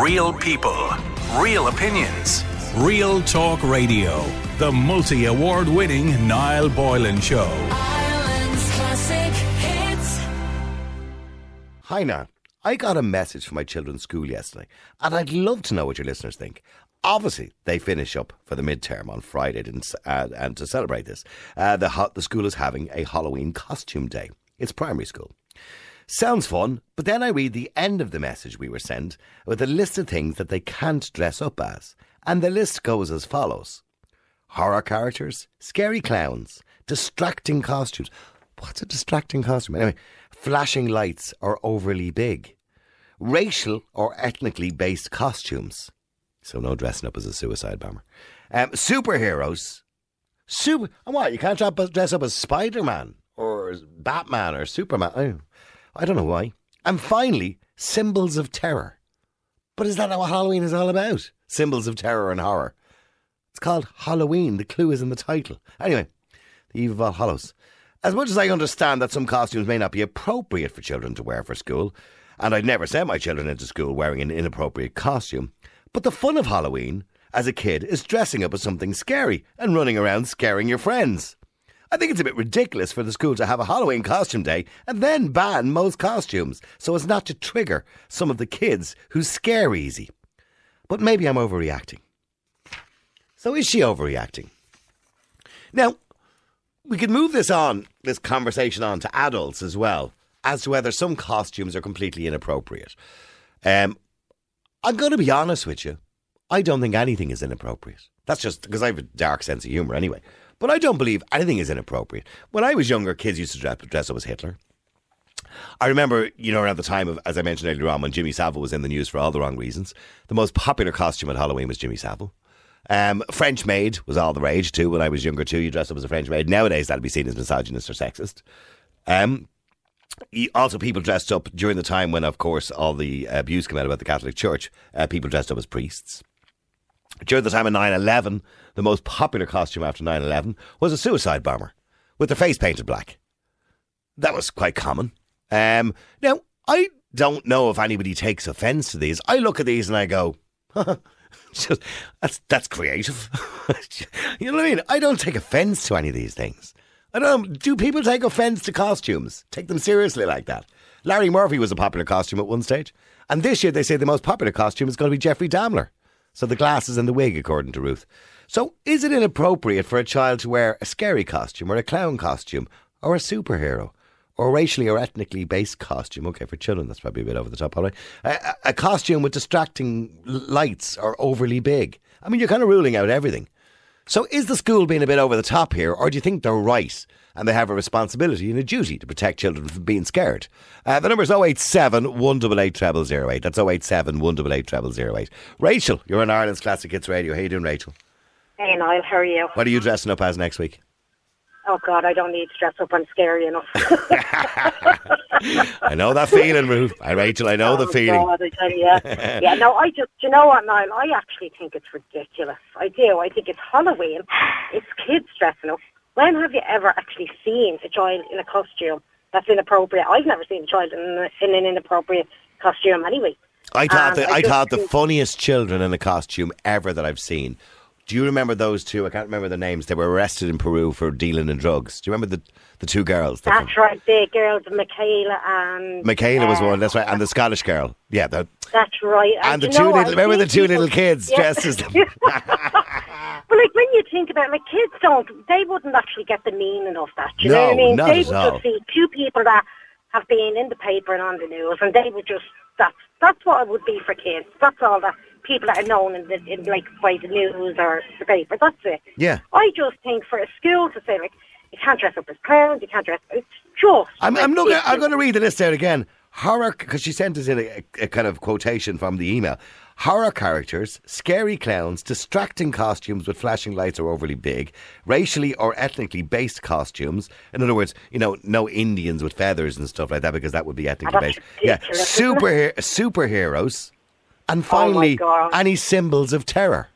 Real people, real opinions. Real Talk Radio. The multi award winning Niall Boylan Show. Ireland's classic hits. Hi now. I got a message from my children's school yesterday, and I'd love to know what your listeners think. Obviously, they finish up for the midterm on Friday, didn't uh, and to celebrate this, uh, the, ho- the school is having a Halloween costume day. It's primary school. Sounds fun, but then I read the end of the message we were sent with a list of things that they can't dress up as. And the list goes as follows horror characters, scary clowns, distracting costumes. What's a distracting costume? Anyway, flashing lights or overly big, racial or ethnically based costumes. So no dressing up as a suicide bomber. Um, superheroes. Super. And what? You can't dress up- as Spider Man or Batman or Superman. I, don't know why. And finally, symbols of terror. But is that not what Halloween is all about? Symbols of terror and horror. It's called Halloween. The clue is in the title. Anyway, the Eve of All Hallows. As much as I understand that some costumes may not be appropriate for children to wear for school, and I'd never send my children into school wearing an inappropriate costume, but the fun of Halloween as a kid is dressing up as something scary and running around scaring your friends. I think it's a bit ridiculous for the school to have a Halloween costume day and then ban most costumes so as not to trigger some of the kids who scare easy. But maybe I'm overreacting. So is she overreacting? Now, we could move this on, this conversation on to adults as well, as to whether some costumes are completely inappropriate. Um, I'm going to be honest with you. I don't think anything is inappropriate. That's just because I have a dark sense of humour anyway. But I don't believe anything is inappropriate. When I was younger, kids used to dress, up as Hitler. I remember, you know, around the time of, as I mentioned earlier on, when Jimmy Savile was in the news for all the wrong reasons, the most popular costume at Halloween was Jimmy Savile. Um, French maid was all the rage too when I was younger too. You dress up as a French maid. Nowadays, that'd be seen as misogynist or sexist. Um, also, people dressed up during the time when, of course, all the abuse came out about the Catholic Church. Uh, people dressed up as priests. During the time of 9 11, the most popular costume after 9 11 was a suicide bomber with their face painted black. That was quite common. Um, now, I don't know if anybody takes offence to these. I look at these and I go, just, that's, that's creative. you know what I mean? I don't take offence to any of these things. I don't. Do people take offence to costumes? Take them seriously like that? Larry Murphy was a popular costume at one stage, and this year they say the most popular costume is going to be Jeffrey Dahmer. So the glasses and the wig, according to Ruth. So is it inappropriate for a child to wear a scary costume or a clown costume or a superhero? Or racially or ethnically based costume. Okay, for children, that's probably a bit over the top, all right. A, a costume with distracting lights or overly big. I mean, you're kind of ruling out everything. So is the school being a bit over the top here, or do you think they're right and they have a responsibility and a duty to protect children from being scared? Uh, the number is 087 188 0008. That's 087 188 0008. Rachel, you're on Ireland's Classic Hits Radio. How you doing, Rachel? Hey Niall, how are you? What are you dressing up as next week? Oh God, I don't need to dress up. I'm scary enough. I know that feeling, Ruth. Uh, Rachel, I know the Oh, feeling. God, I tell you. yeah, no, I just, do you know what, Niall? I actually think it's ridiculous. I do. I think it's Halloween. It's kids dressing up. When have you ever actually seen a child in a costume that's inappropriate? I've never seen a child in, in an inappropriate costume anyway. I thought Um, that I I thought the funniest children in a costume ever that I've seen. Do you remember those two? I can't remember their names. They were arrested in Peru for dealing in drugs. Do you remember the the two girls? The- That's right, the girls, Michaela and... Michaela was uh, one. That's right, and the Scottish girl. Yeah, the, That's right. and the two little. Remember the two people- little kids Yeah. dressed as them. Well, like when you think about it, like kids don't, they wouldn't actually get the meaning of that. You know what I No, mean? not they at would all. just see two people that have been in the paper and on the news, and they would just that's that's what it would be for kids. That's all that people that are known in, the, in like by the news or the paper. That's it. Yeah. I just think for a school to say like you can't dress up as clowns, you can't dress. It's just. I'm, I'm. I'm going to read the list out again. Horror, because she sent us in a, a kind of quotation from the email. Horror characters, scary clowns, distracting costumes with flashing lights or overly big, racially or ethnically based costumes. In other words, you know, no Indians with feathers and stuff like that because that would be ethnically oh, based. Yeah, ridiculous, super superheroes, and Oh finally, God. any symbols of terror.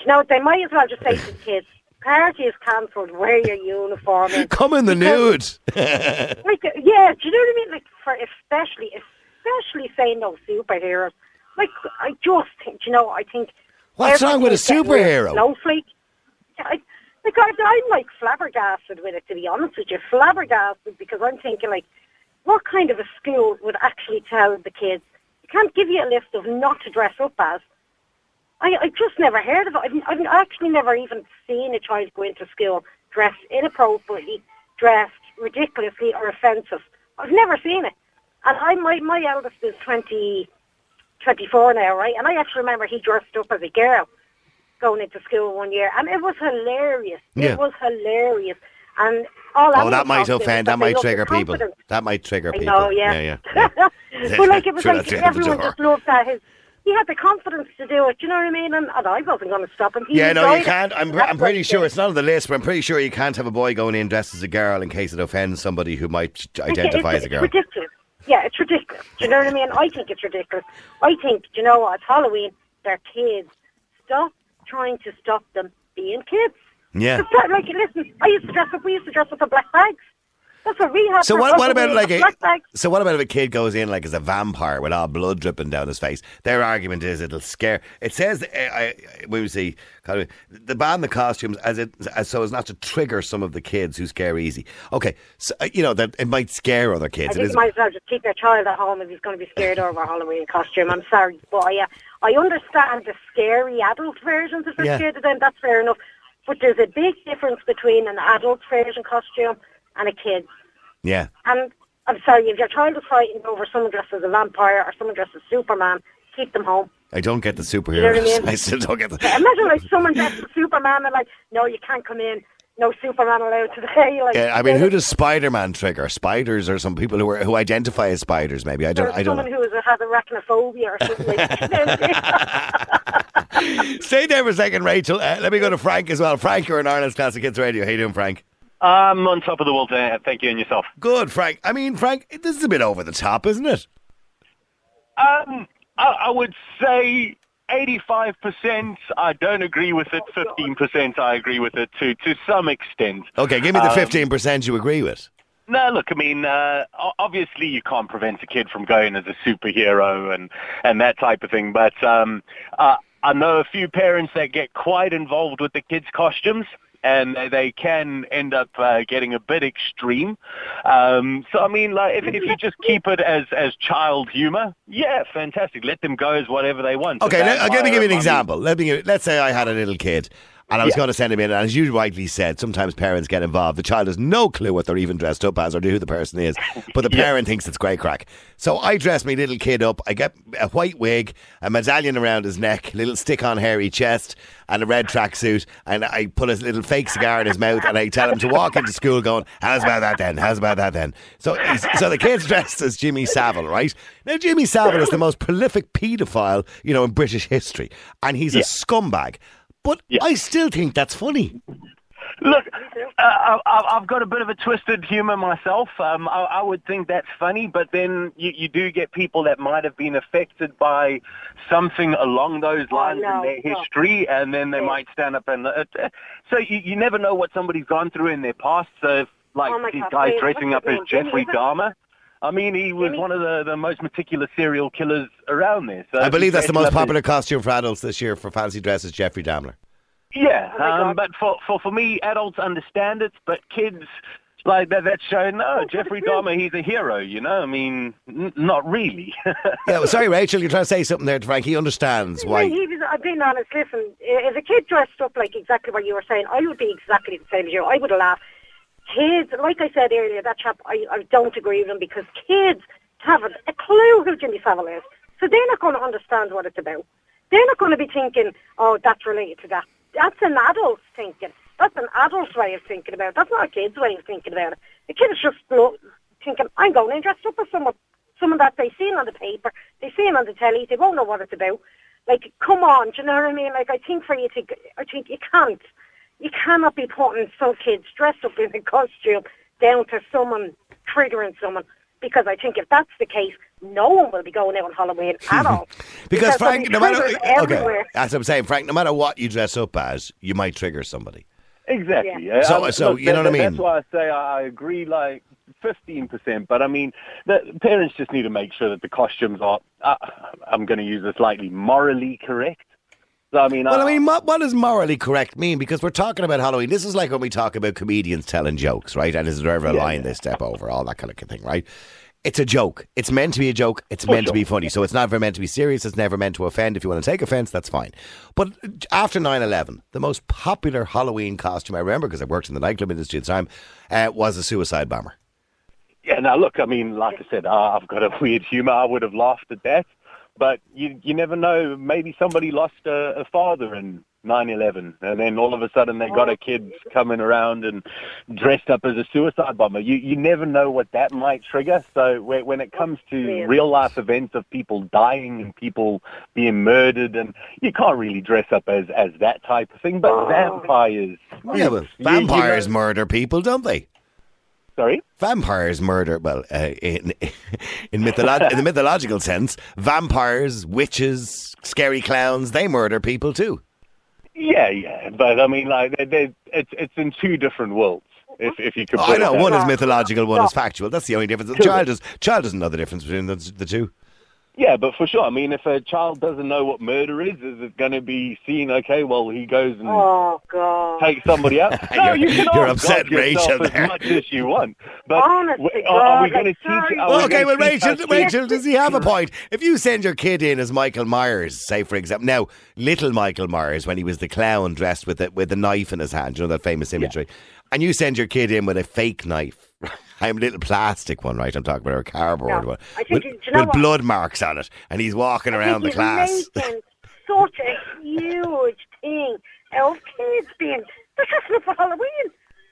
You know, they might as well just say to the kids, party is cancelled, wear your uniform. And Come in the nude. like, yeah, do you know what I mean? Like, for especially, especially saying no superheroes. like I just think, you know, I think. What's wrong with a everything's getting real superhero? Snowflake. I, like I, I'm like flabbergasted with it, to be honest with you. Flabbergasted because I'm thinking like, what kind of a school would actually tell the kids? Can't give you a list of not to dress up as. I, I just never heard of it. I've, I've actually never even seen a child go into school dressed inappropriately, dressed ridiculously or offensive. I've never seen it. And I, my, my eldest is 20, 24 now, right? And I actually remember he dressed up as a girl going into school one year, and it was hilarious. Yeah. It was hilarious. And all Oh, that might offend. That might trigger people. That might trigger people. know, yeah. yeah, yeah. yeah. but like it was like everyone just loved that. His, he had the confidence to do it. You know what I mean? And, and I wasn't going to stop him. He Yeah, no, you it. can't. I'm, That's I'm pretty sure did. it's not on the list, but I'm pretty sure you can't have a boy going in dressed as a girl in case it offends somebody who might identify it's, as a girl. It's ridiculous. Yeah, it's ridiculous. Do you know what I mean? I think it's ridiculous. I think, do you know what? It's Halloween. They're kids. Stop trying to stop them being kids. Yeah. Like, listen, I used to dress up. We used to dress up in black bags. That's what we had. So what, what about like a so what about if a kid goes in like as a vampire with all blood dripping down his face? Their argument is it'll scare. It says uh, I, I, we would see of, the ban the costumes as it as so as not to trigger some of the kids who scare easy. Okay, so uh, you know that it might scare other kids. It think you might as well just keep their child at home if he's going to be scared over a Halloween costume. I'm sorry, but I, uh, I understand the scary adult versions if they're Yeah. scared of them. That's fair enough. But there's a big difference between an adult version costume and a kid's. yeah. And I'm sorry, if your child is fighting over someone dressed as a vampire or someone dressed as Superman, keep them home. I don't get the know superheroes. what I mean? I still don't get the. Imagine like someone dressed as Superman and like, no, you can't come in. No Superman allowed today. Like, Yeah, I mean, who does Spider-Man trigger? Spiders or some people who are, who identify as spiders? Maybe I don't. There's I don't someone know. who is, has arachnophobia or something like that. Stay there for a second, Rachel. Uh, let me go to Frank as well. Frank, you're in Ireland's Classic Hits Radio. How you doing, Frank? I'm on top of the world. Uh, thank you, and yourself. Good, Frank. I mean, Frank, this is a bit over the top, isn't it? Um, I, I would say 85%. I don't agree with it. 15%. I agree with it to to some extent. Okay, give me the Um, fifteen percent you agree with. No, look, I mean, uh, obviously you can't prevent a kid from going as a superhero and, and that type of thing, but um, uh, I know a few parents that get quite involved with the kids' costumes. And they- they can end up uh, getting a bit extreme. Um, so I mean, like, if, if you just keep it as, as child humor, yeah, fantastic. Let them go as whatever they want. Okay, let, me give you an example. Let me give, let's say I had a little kid. And I was Yeah. going to send him in, and as you rightly said, sometimes parents get involved. The child has no clue what they're even dressed up as or who the person is, but the parent thinks it's great crack. So I dress my little kid up. I get a white wig, a medallion around his neck, a little stick-on hairy chest, and a red tracksuit, and I put a little fake cigar in his mouth, and I tell him to walk into school going, "How's about that then? How's about that then?" So, he's- so the kid's dressed as Jimmy Savile, right? Now, Jimmy Savile is the most prolific paedophile, you know, in British history, and he's a scumbag. But I still think that's funny. Look, uh, I, I- I've got a bit of a twisted humour myself. Um, I, I would think that's funny, but then you, you do get people that might have been affected by something along those lines no, in their no. history, and then they might stand up and. Uh, uh, so you, you never know what somebody's gone through in their past. So, if, like Oh my these God, guys wait, dressing up as? Jeffrey Jimmy. Dahmer. I mean, he was Jimmy? one of the, the most meticulous serial killers around there. So I believe that's the most up as- popular costume for adults this year for fancy dresses, Jeffrey Dahmer. Yeah, Oh um, but for, for for me, adults understand it, but kids like that. That's show, No, Jeffrey Dahmer, he's a hero. You know, I mean, n- not really. Yeah, well, sorry, Rachel, you're trying to say something there to Frank. He understands why. He was, I'm being honest, listen, if a kid dressed up like exactly what you were saying, I would be exactly the same as you. I would laugh. Kids, like I said earlier, that chap, I, I don't agree with him because kids haven't a clue who Jimmy Savile is. So they're not going to understand what it's about. They're not going to be thinking, oh, that's related to that. That's an adult's thinking. That's an adult's way of thinking about it. That's not a kid's way of thinking about it. The kid is just thinking, I'm going in dressed up as someone, someone that they seen on the paper, they see him on the telly, they won't know what it's about. Like, come on, do you know what I mean? Like, I think for you to, I think you can't, you cannot be putting some kids dressed up in a costume down to someone triggering someone. Because I think if that's the case, no one will be going out on Halloween at all. Because there'll Frank, be no matter triggers okay, everywhere. that's what I'm saying. Frank, no matter what you dress up as, you might trigger somebody. exactly. Yeah. So- Uh, so, look, you know that- what I mean? That's why I say I, I agree. Like fifteen percent. But I mean, the parents just need to make sure that the costumes are. Uh, I'm going to use this lightly, morally correct. So I mean, Well, uh, I mean, what, what does morally correct mean? Because we're talking about Halloween. This is like when we talk about comedians telling jokes, right? And is there ever a line they step over? All that kind of thing, right? It's a joke. It's meant to be a joke. It's meant to be funny. So it's never meant to be serious. It's never meant to offend. If you want to take offence, that's fine. But after 9 11, the most popular Halloween costume I remember, because I worked in the nightclub industry at the time, uh, was a suicide bomber. Yeah, now look, I mean, like I said, uh, I've got a weird humour. I would have laughed at that, but you you never know. Maybe somebody lost a, a father in 9/11, and then all of a sudden they got a kid coming around and dressed up as a suicide bomber. You you never know what that might trigger. So when, when it comes to real life events of people dying and people being murdered, and you can't really dress up as as that type of thing. But oh. vampires, Yeah, but you- you vampires know- murder people, don't they? Sorry. Vampires murder, well, uh, in in, mytholo- in the mythological sense, vampires, witches, scary clowns, they murder people too. Yeah, yeah, but I mean, like, they they it's it's in two different worlds. If if you could, Oh, I know one is mythological, one is factual. That's the only difference. The child does child doesn't know the difference between the, the two. Yeah, but for sure. I mean, if a child doesn't know what murder is, is it going to be seen? Okay, well, he goes and Oh God. takes somebody out. No, You're- you can you're upset, Rachel, as there. much as you want. But Honest w- are, are we going to teach? sorry. are we okay, well, teach Rachel, Rachel, does he have a point? If you send your kid in as Michael Myers, say for example, now little Michael Myers when he was the clown dressed with a, with a knife in his hand, you know that famous imagery, and you send your kid in with a fake knife. I'm a little plastic one, right? I'm talking about a cardboard No, one I think with, you- know with blood marks on it, and he's walking around the class. such a huge thing of kids being they're dressing up for Halloween.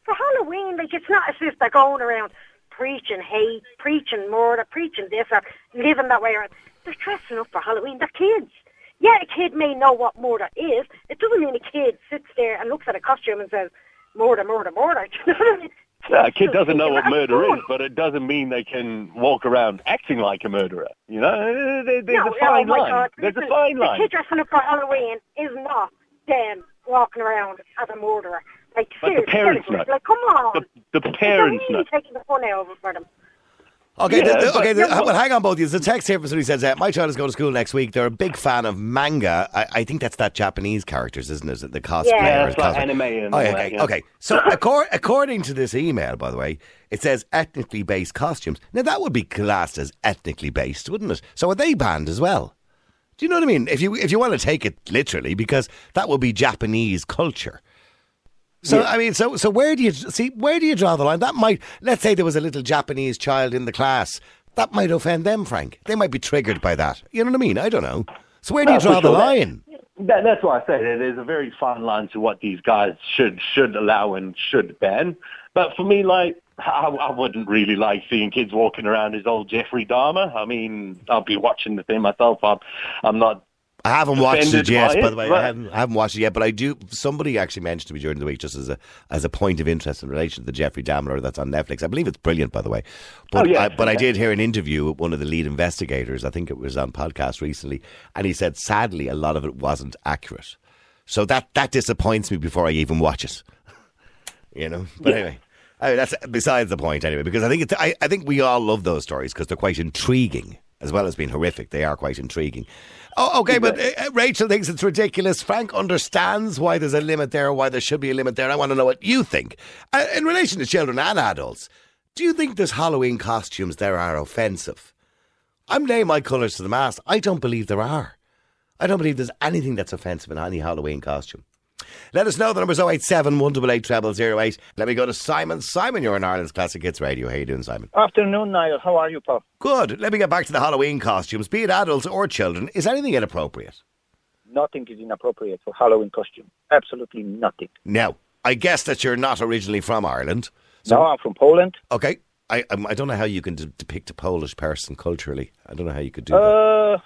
For Halloween, like it's not as if they're going around preaching hate, preaching murder, preaching this or living that way. Or they're dressing up for Halloween. They're kids. Yeah, a kid may know what murder is. It doesn't mean a kid sits there and looks at a costume and says murder, murder, murder. Do you know what I mean? Yeah, a kid doesn't know what murder is, but it doesn't mean they can walk around acting like a murderer. You know, There- there's No, a fine oh line. God. There's a fine The line. kid dressing up for Halloween is not them walking around as a murderer. Like, But the parents know. Like, come on. The, the parents know. taking the fun out of it for them. Okay, Yeah, the, the- okay. The, well, hang on, both of you. The text here from somebody says, uh, "My child is going to school next week. They're a big fan of manga. I, I think that's that Japanese characters, isn't it? The cosplay. Yeah, it's like anime and Oh, that, okay. yeah. okay. So, accor- according to this email, by the way, it says ethnically based costumes. Now, that would be classed as ethnically based, wouldn't it? So, are they banned as well? Do you know what I mean? If you if you want to take it literally, because that would be Japanese culture. So I mean, so so where do you see where do you draw the line? That might let's say there was a little Japanese child in the class that might offend them, Frank. They might be triggered by that. You know what I mean? I don't know. So where do you draw the sure. That- line? That, that's why I say that there's a very fine line to what these guys should should allow and should ban. But for me, like, I, I wouldn't really like seeing kids walking around as old Jeffrey Dahmer. I mean, I'll be watching the thing myself. I'm, I'm not. I haven't watched it yet, by by the way. I but- haven't, I haven't watched it yet, but I do. Somebody actually mentioned to me during the week, just as a as a point of interest in relation to the Jeffrey Dahmer that's on Netflix. I believe it's brilliant, by the way. But Oh, yeah, I, but I did hear an interview with one of the lead investigators. I think it was on podcast recently, and he said sadly a lot of it wasn't accurate. So that that disappoints me before I even watch it. you know, but anyway. I mean, that's besides the point anyway, because I think it's, I, I think we all love those stories because they're quite intriguing as well as being horrific. They are quite intriguing. Oh, okay, but uh, uh, Rachel thinks it's ridiculous. Frank understands why there's a limit there, why there should be a limit there. I want to know what you think uh, in relation to children and adults. Do you think there's Halloween costumes there are offensive? I'm laying my colours to the mast. I don't believe there are. I don't believe there's anything that's offensive in any Halloween costume. Let us know. The number's 087 188 0008. Let me go to Simon. Simon, you're in Ireland's Classic Hits Radio. How you doing, Simon? Afternoon, Niall. How are you, Paul? Good. Let me get back to the Halloween costumes. Be it adults or children, is anything inappropriate? Nothing is inappropriate for Halloween costume. Absolutely nothing. Now, I guess that you're not originally from Ireland. no, I'm from Poland. Okay. I I don't know how you can de- depict a Polish person culturally. I don't know how you could do that. Uh,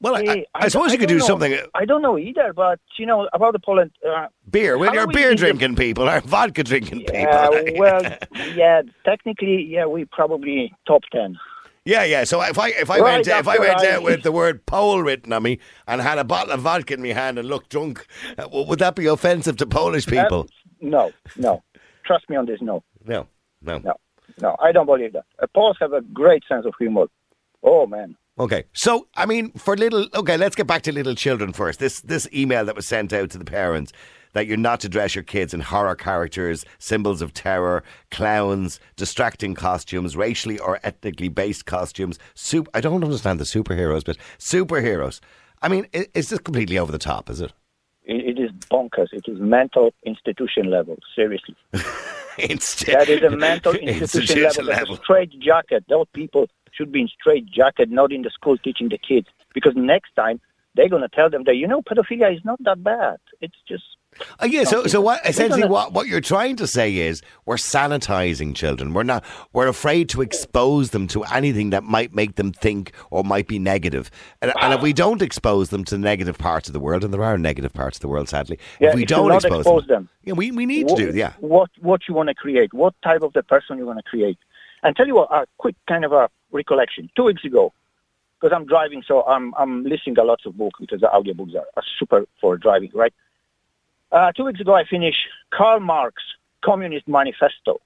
Well, I, I, I suppose you could do know. something. I don't know either, but you know about the Poland. Uh, Beer. Well, you're beer drinking people or vodka drinking people. yeah, well, yeah. Technically, yeah, we probably top ten. Yeah, yeah. So if I if I Right went if I went I- out with the word Pole written on me and had a bottle of vodka in my hand and looked drunk, uh, would that be offensive to Polish people? No, no. Trust me on this. No. no, no, No. No, I don't believe that. Uh, Poles have a great sense of humor. Oh man. Okay, so I mean, for little, okay, let's get back to little children first. This this email that was sent out to the parents that you're not to dress your kids in horror characters, symbols of terror, clowns, distracting costumes, racially or ethnically based costumes. Sup- I don't understand the superheroes, but superheroes. I mean, is this completely over the top? Is it? It, it is bonkers. It is mental institution level. Seriously. Inst- That is a mental institution, level. That's a straight jacket. Those people should be in straight jacket, not in the school teaching the kids. Because next time they're going to tell them that you know pedophilia is not that bad. It's just Uh, yeah, so so what essentially gonna- what, what you're trying to say is we're sanitizing children. We're not we're afraid to expose them to anything that might make them think or might be negative. And, and if we don't expose them to negative parts of the world, and there are negative parts of the world, sadly, Yeah, if we don't expose, expose them, them. yeah, we, we need to do, yeah. what what you want to create, what type of the person you want to create. And tell you what, a quick kind of a recollection. Two weeks ago, because I'm driving, so I'm I'm listening to lots of books because the audiobooks are, are super for driving, right? Uh, two weeks ago, I finished Karl Marx Communist Manifesto.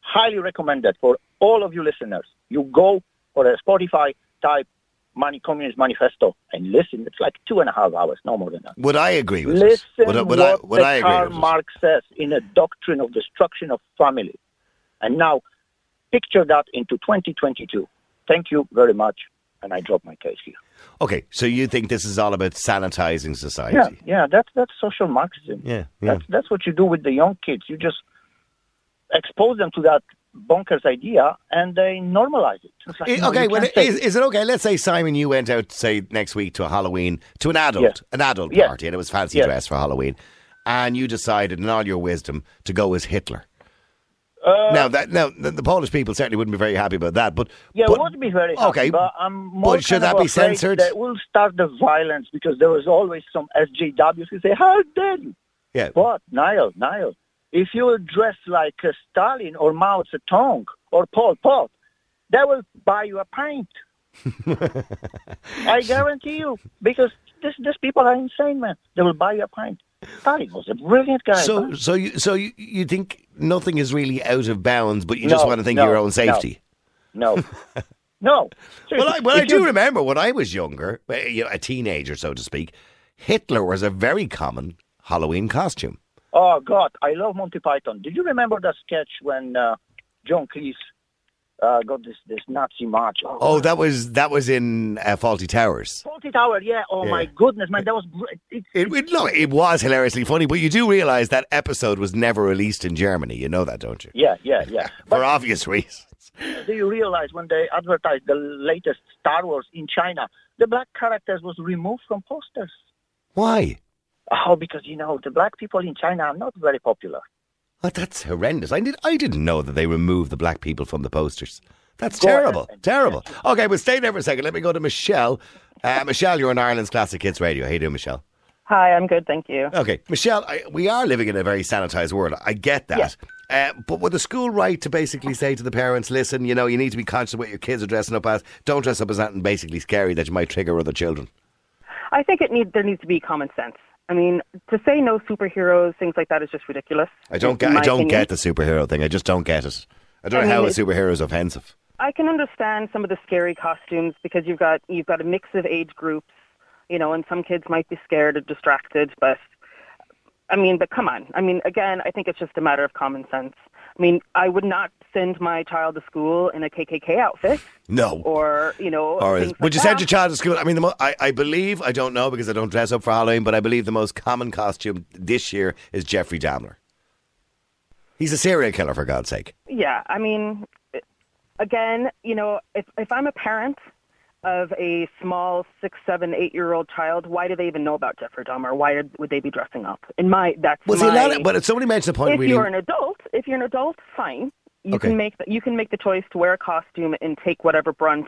Highly recommended for all of you listeners. You go for a Spotify type Money Communist Manifesto and listen. It's like two and a half hours, no more than that. Would I agree with Listen this? Would, I- would I, what would the I agree Karl? Marx says in a doctrine of destruction of family. And now, picture that into 2022. Thank you very much, and I drop my case here. Okay, so you think this is all about sanitizing society? Yeah, yeah, that's that's social Marxism. Yeah, yeah. That's that's what you do with the young kids. You just expose them to that bonkers idea, and they normalize it. Like, Eh, no, okay, well, is, is it okay? Let's say Simon, you went out, say next week to a Halloween to an adult, Yes. an adult Yes. party, and it was fancy Yes. dress for Halloween, and you decided, in all your wisdom, to go as Hitler. Uh, now that now the, the Polish people certainly wouldn't be very happy about that, but Yeah, but, it would be very happy, okay, but I'm more but should that be censored? That will start the violence because there was always some SJWs who say, "How dare you?" yeah, What, Niall? Niall, if you will dress like uh, Stalin or Mao Zedong or Pol Pot, they will buy you a pint. I guarantee you, because this, these people are insane, man. They will buy you a pint. Stalin was a brilliant guy. So man. so you so you, you think nothing is really out of bounds, but you just want to think no, of your own safety. no, no. Well, I, well, I do remember when I was younger, you know, a teenager, so to speak. Hitler was a very common Halloween costume. Oh God, I love Monty Python. Did you remember that sketch when uh, John Cleese uh, got this this Nazi march? Oh, that was that was in uh, Fawlty Towers. Fawlty Tower, yeah. Oh Yeah. my goodness, man, that was. It, It, it, no, it was hilariously funny, but you do realise that episode was never released in Germany. You know that, don't you? yeah, yeah, yeah. But For obvious reasons. do you realize when they advertised the latest Star Wars in China, the black characters was removed from posters? Why? Oh, because you know the black people in China are not very popular. Oh, that's horrendous. I did. I didn't know that they removed the black people from the posters. That's Go terrible. ahead. Terrible. Okay, but stay there for a second. Let me go to Michelle. Uh, Michelle, you're on Ireland's Classic Hits Radio. How you doing, Michelle? Hi, I'm good, thank you. Okay, Michelle, I, we are living in a very sanitized world. I get that. Uh, but would the school right to basically say to the parents, listen, you know, you need to be conscious of what your kids are dressing up as. Don't dress up as something basically scary that you might trigger other children. I think it need there needs to be common sense. I mean, to say no superheroes, things like that is just ridiculous. I don't get. I don't opinion. get the superhero thing. I just don't get it. I don't I know how a superhero is offensive. I can understand some of the scary costumes because you've got you've got a mix of age groups, you know, and some kids might be scared or distracted, but I mean, but come on. I mean, again, I think it's just a matter of common sense. I mean, I would not send my child to school in a KKK outfit No. or, you know, Or is, would like you send that. your child to school? I mean, the mo- I, I believe I don't know because I don't dress up for Halloween, but I believe the most common costume this year is Jeffrey Dahmer. He's a serial killer, for God's sake. Yeah, I mean, again, you know, if if I'm a parent of a small six, seven, eight year old child, why do they even know about Jeffrey Dahmer? Why would they be dressing up? In my that's Was my. he allowed? But somebody mentioned the point. if really, you're an adult, if you're an adult, fine. You Okay. can make the, you can make the choice to wear a costume and take whatever brunt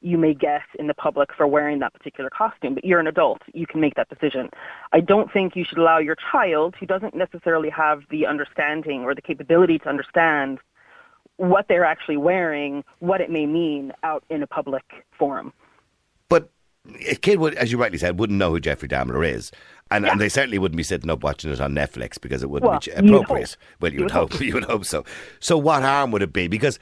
you may get in the public for wearing that particular costume. But you're an adult; you can make that decision. I don't think you should allow your child, who doesn't necessarily have the understanding or the capability to understand what they're actually wearing, what it may mean out in a public forum. But a kid would, as you rightly said, wouldn't know who Jeffrey Dahmer is. And, and they certainly wouldn't be sitting up watching it on Netflix because it wouldn't Well, be ch- you'd appropriate. Well, you would hope. You would hope so. So, what harm would it be? Because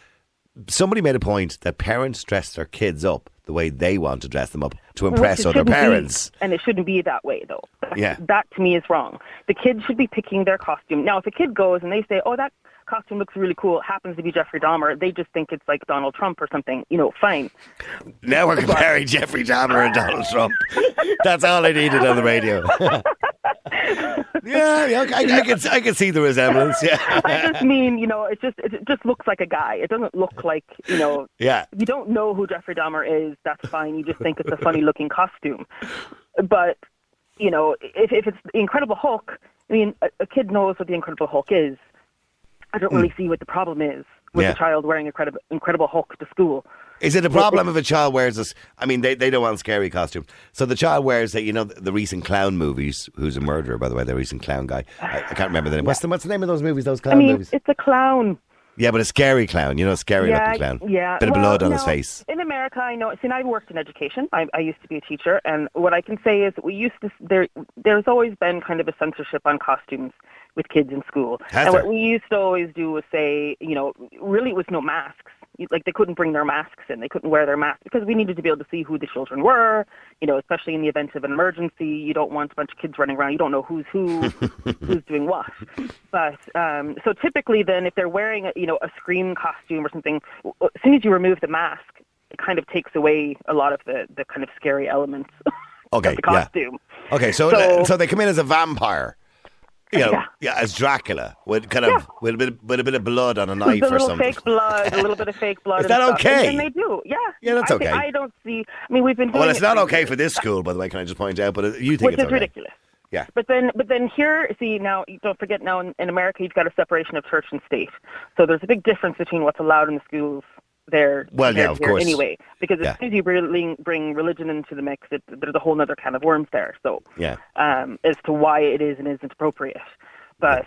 somebody made a point that parents dress their kids up the way they want to dress them up to impress other shouldn't be, parents. and it shouldn't be that way, though. That, Yeah. that to me is wrong. The kids should be picking their costume. Now, if a kid goes and they say, "Oh, that costume looks really cool," happens to be Jeffrey Dahmer, they just think it's like Donald Trump or something. You know, fine. Now we're comparing Jeffrey Dahmer and Donald Trump. That's all I needed on the radio. yeah, yeah, I, I can I can see the resemblance. Yeah, I just mean, you know, it just it just looks like a guy. It doesn't look like, you know, yeah. if you don't know who Jeffrey Dahmer is, that's fine. You just think it's a funny looking costume. But, you know, if, if it's the Incredible Hulk, I mean, a, a kid knows what the Incredible Hulk is. I don't really mm. see what the problem is with. Yeah. a child wearing a Incredible, Incredible Hulk to school. Is it a problem if a child wears this? I mean, they, they don't want scary costumes. So the child wears, the, you know, the, the recent clown movies. Who's a murderer, by the way? The recent clown guy. I, I can't remember the name. What's the what's the name of those movies? Those I clown mean, movies. it's a clown. Yeah, but a scary clown. You know, a scary yeah, looking clown. yeah. Bit of Well, blood on his face. In America, I know. See, I've worked in education. I, I used to be a teacher, and what I can say is we used to. There, there's always been kind of a censorship on costumes with kids in school. And what we used to always do was say, you know, really it was no masks. Like they couldn't bring their masks in. They couldn't wear their masks because we needed to be able to see who the children were. You know, especially in the event of an emergency, you don't want a bunch of kids running around. You don't know who's who, who's doing what. But um, so typically, then, if they're wearing, a, you know, a scream costume or something, as soon as you remove the mask, it kind of takes away a lot of the, the kind of scary elements Okay, of the yeah. costume. Okay, so, so So- they come in as a vampire. You know, yeah, Yeah. as Dracula with kind of Yeah. with a bit with a bit of blood on a knife a or something. fake blood, a little bit of fake blood. Is that okay? And, and they do, yeah. Yeah, that's I okay. I don't see. I mean, we've been. Doing Well, it's it not okay for this school, by the way. Can I just point out? But you think which it's is okay? ridiculous. Yeah. But then, but then here, see now, don't forget now in, in America, you've got a separation of church and state. So there's a big difference between what's allowed in the schools there. Well, yeah, of course. Anyway, because as Yeah. soon as you bring, bring religion into the mix, it, there's a whole other can of worms there. So, Yeah. um, as to why it is and isn't appropriate, but.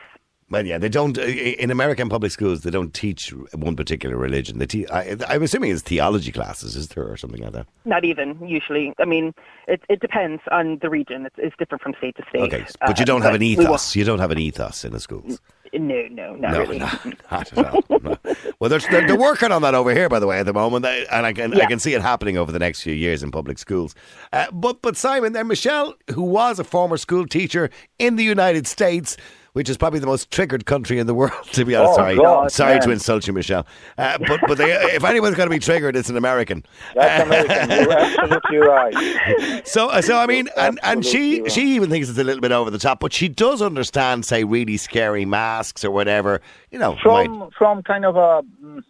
Well, yeah, they don't. uh, In American public schools, they don't teach one particular religion. They te- I, I'm assuming it's theology classes, is there, or something like that? Not even usually. I mean, it it depends on the region. It's, it's different from state to state. Okay, but you Uh, don't have an ethos. You don't have an ethos in the schools. No, no, not No, really. no, not at all. No. Well, they're, they're, working on that over here, by the way, at the moment, and I can I can see it happening over the next few years in public schools. Uh, but but Simon, then Michelle, who was a former school teacher in the United States. Which is probably the most triggered country in the world, to be honest. Oh, sorry, God, sorry to insult you, Michelle. Uh, but but they, if anyone's going to be triggered, it's an American. That's American. You're absolutely right. So, uh, so I mean, and, and she right. she even thinks it's a little bit over the top, but she does understand, say, really scary masks or whatever. You know, might- From from kind of a mm,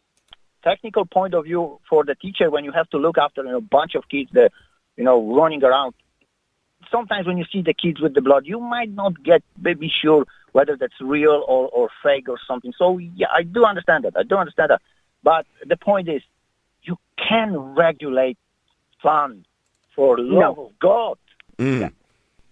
technical point of view for the teacher, when you have to look after you know, a bunch of kids that you know running around, sometimes when you see the kids with the blood, you might not get maybe sure whether that's real or, or fake or something. So yeah, I do understand that. I do understand that. But the point is, you can regulate fun for love of God. Mm.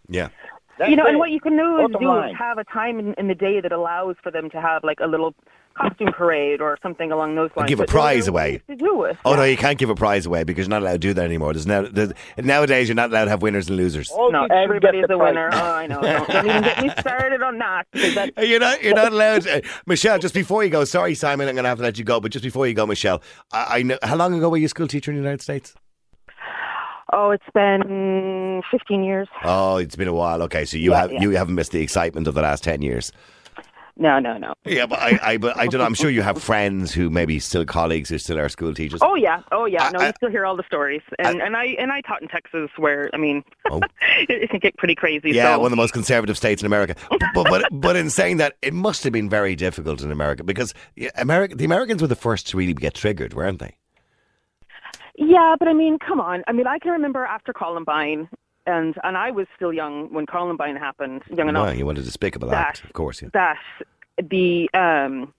yeah. That's you know, and what you can do is Bottom do line. is have a time in, in the day that allows for them to have like a little costume parade or something along those lines. give a But prize away. To do it. Oh no, you can't give a prize away because you're not allowed to do that anymore. There's now there's, nowadays you're not allowed to have winners and losers. All No, everybody's a prize. winner. Oh, I know. Don't, don't even get me started on that You're not. You're not allowed. To, Michelle, just before you go, sorry, Simon, I'm going to have to let you go. But just before you go, Michelle, I, I know. How long ago were you a school teacher in the United States? Oh, it's been 15 years. Oh, it's been a while. Okay, so you Yeah, have yeah. you haven't missed the excitement of the last ten years. No, no, no. Yeah, but I, I, but I don't know. I'm sure you have friends who maybe still colleagues who still are school teachers. Oh yeah, oh yeah. No, I- you still hear all the stories, and and I and I taught in Texas, where I mean, Oh. it can get pretty crazy. Yeah, so. one of the most conservative states in America. But, but but in saying that, it must have been very difficult in America because America, the Americans were the first to really get triggered, weren't they? Yeah, but I mean, come on. I mean, I can remember after Columbine, and and I was still young when Columbine happened, young enough. Well, you want a despicable that act, of course. Yeah. that the um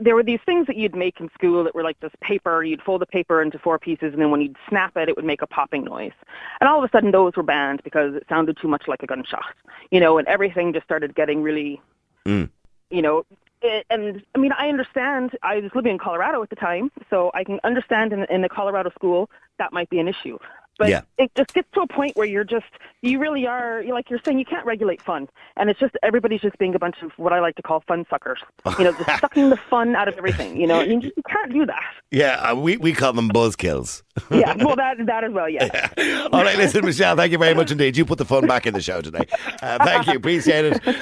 there were these things that you'd make in school that were like this paper. You'd fold the paper into four pieces, and then when you'd snap it, it would make a popping noise. And all of a sudden, those were banned because it sounded too much like a gunshot. You know, and everything just started getting really, Mm. you know. it- And I mean, I understand. I was living in Colorado at the time, so I can understand in, in a Colorado school that might be an issue. But Yeah. it just gets to a point where you're just, you really are, you like you're saying, you can't regulate fun. And it's just, everybody's just being a bunch of what I like to call fun suckers. You know, just sucking the fun out of everything. You know, you, just, you can't do that. Yeah, uh, we, we call them buzzkills. Yeah, well, that, that as well, yeah. All right, listen, Michelle, thank you very much indeed. You put the fun back in the show today. Uh, thank you, appreciate it.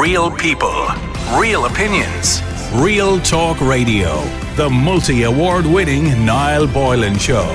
Real people, real opinions. Real Talk Radio. The multi award winning Niall Boylan Show.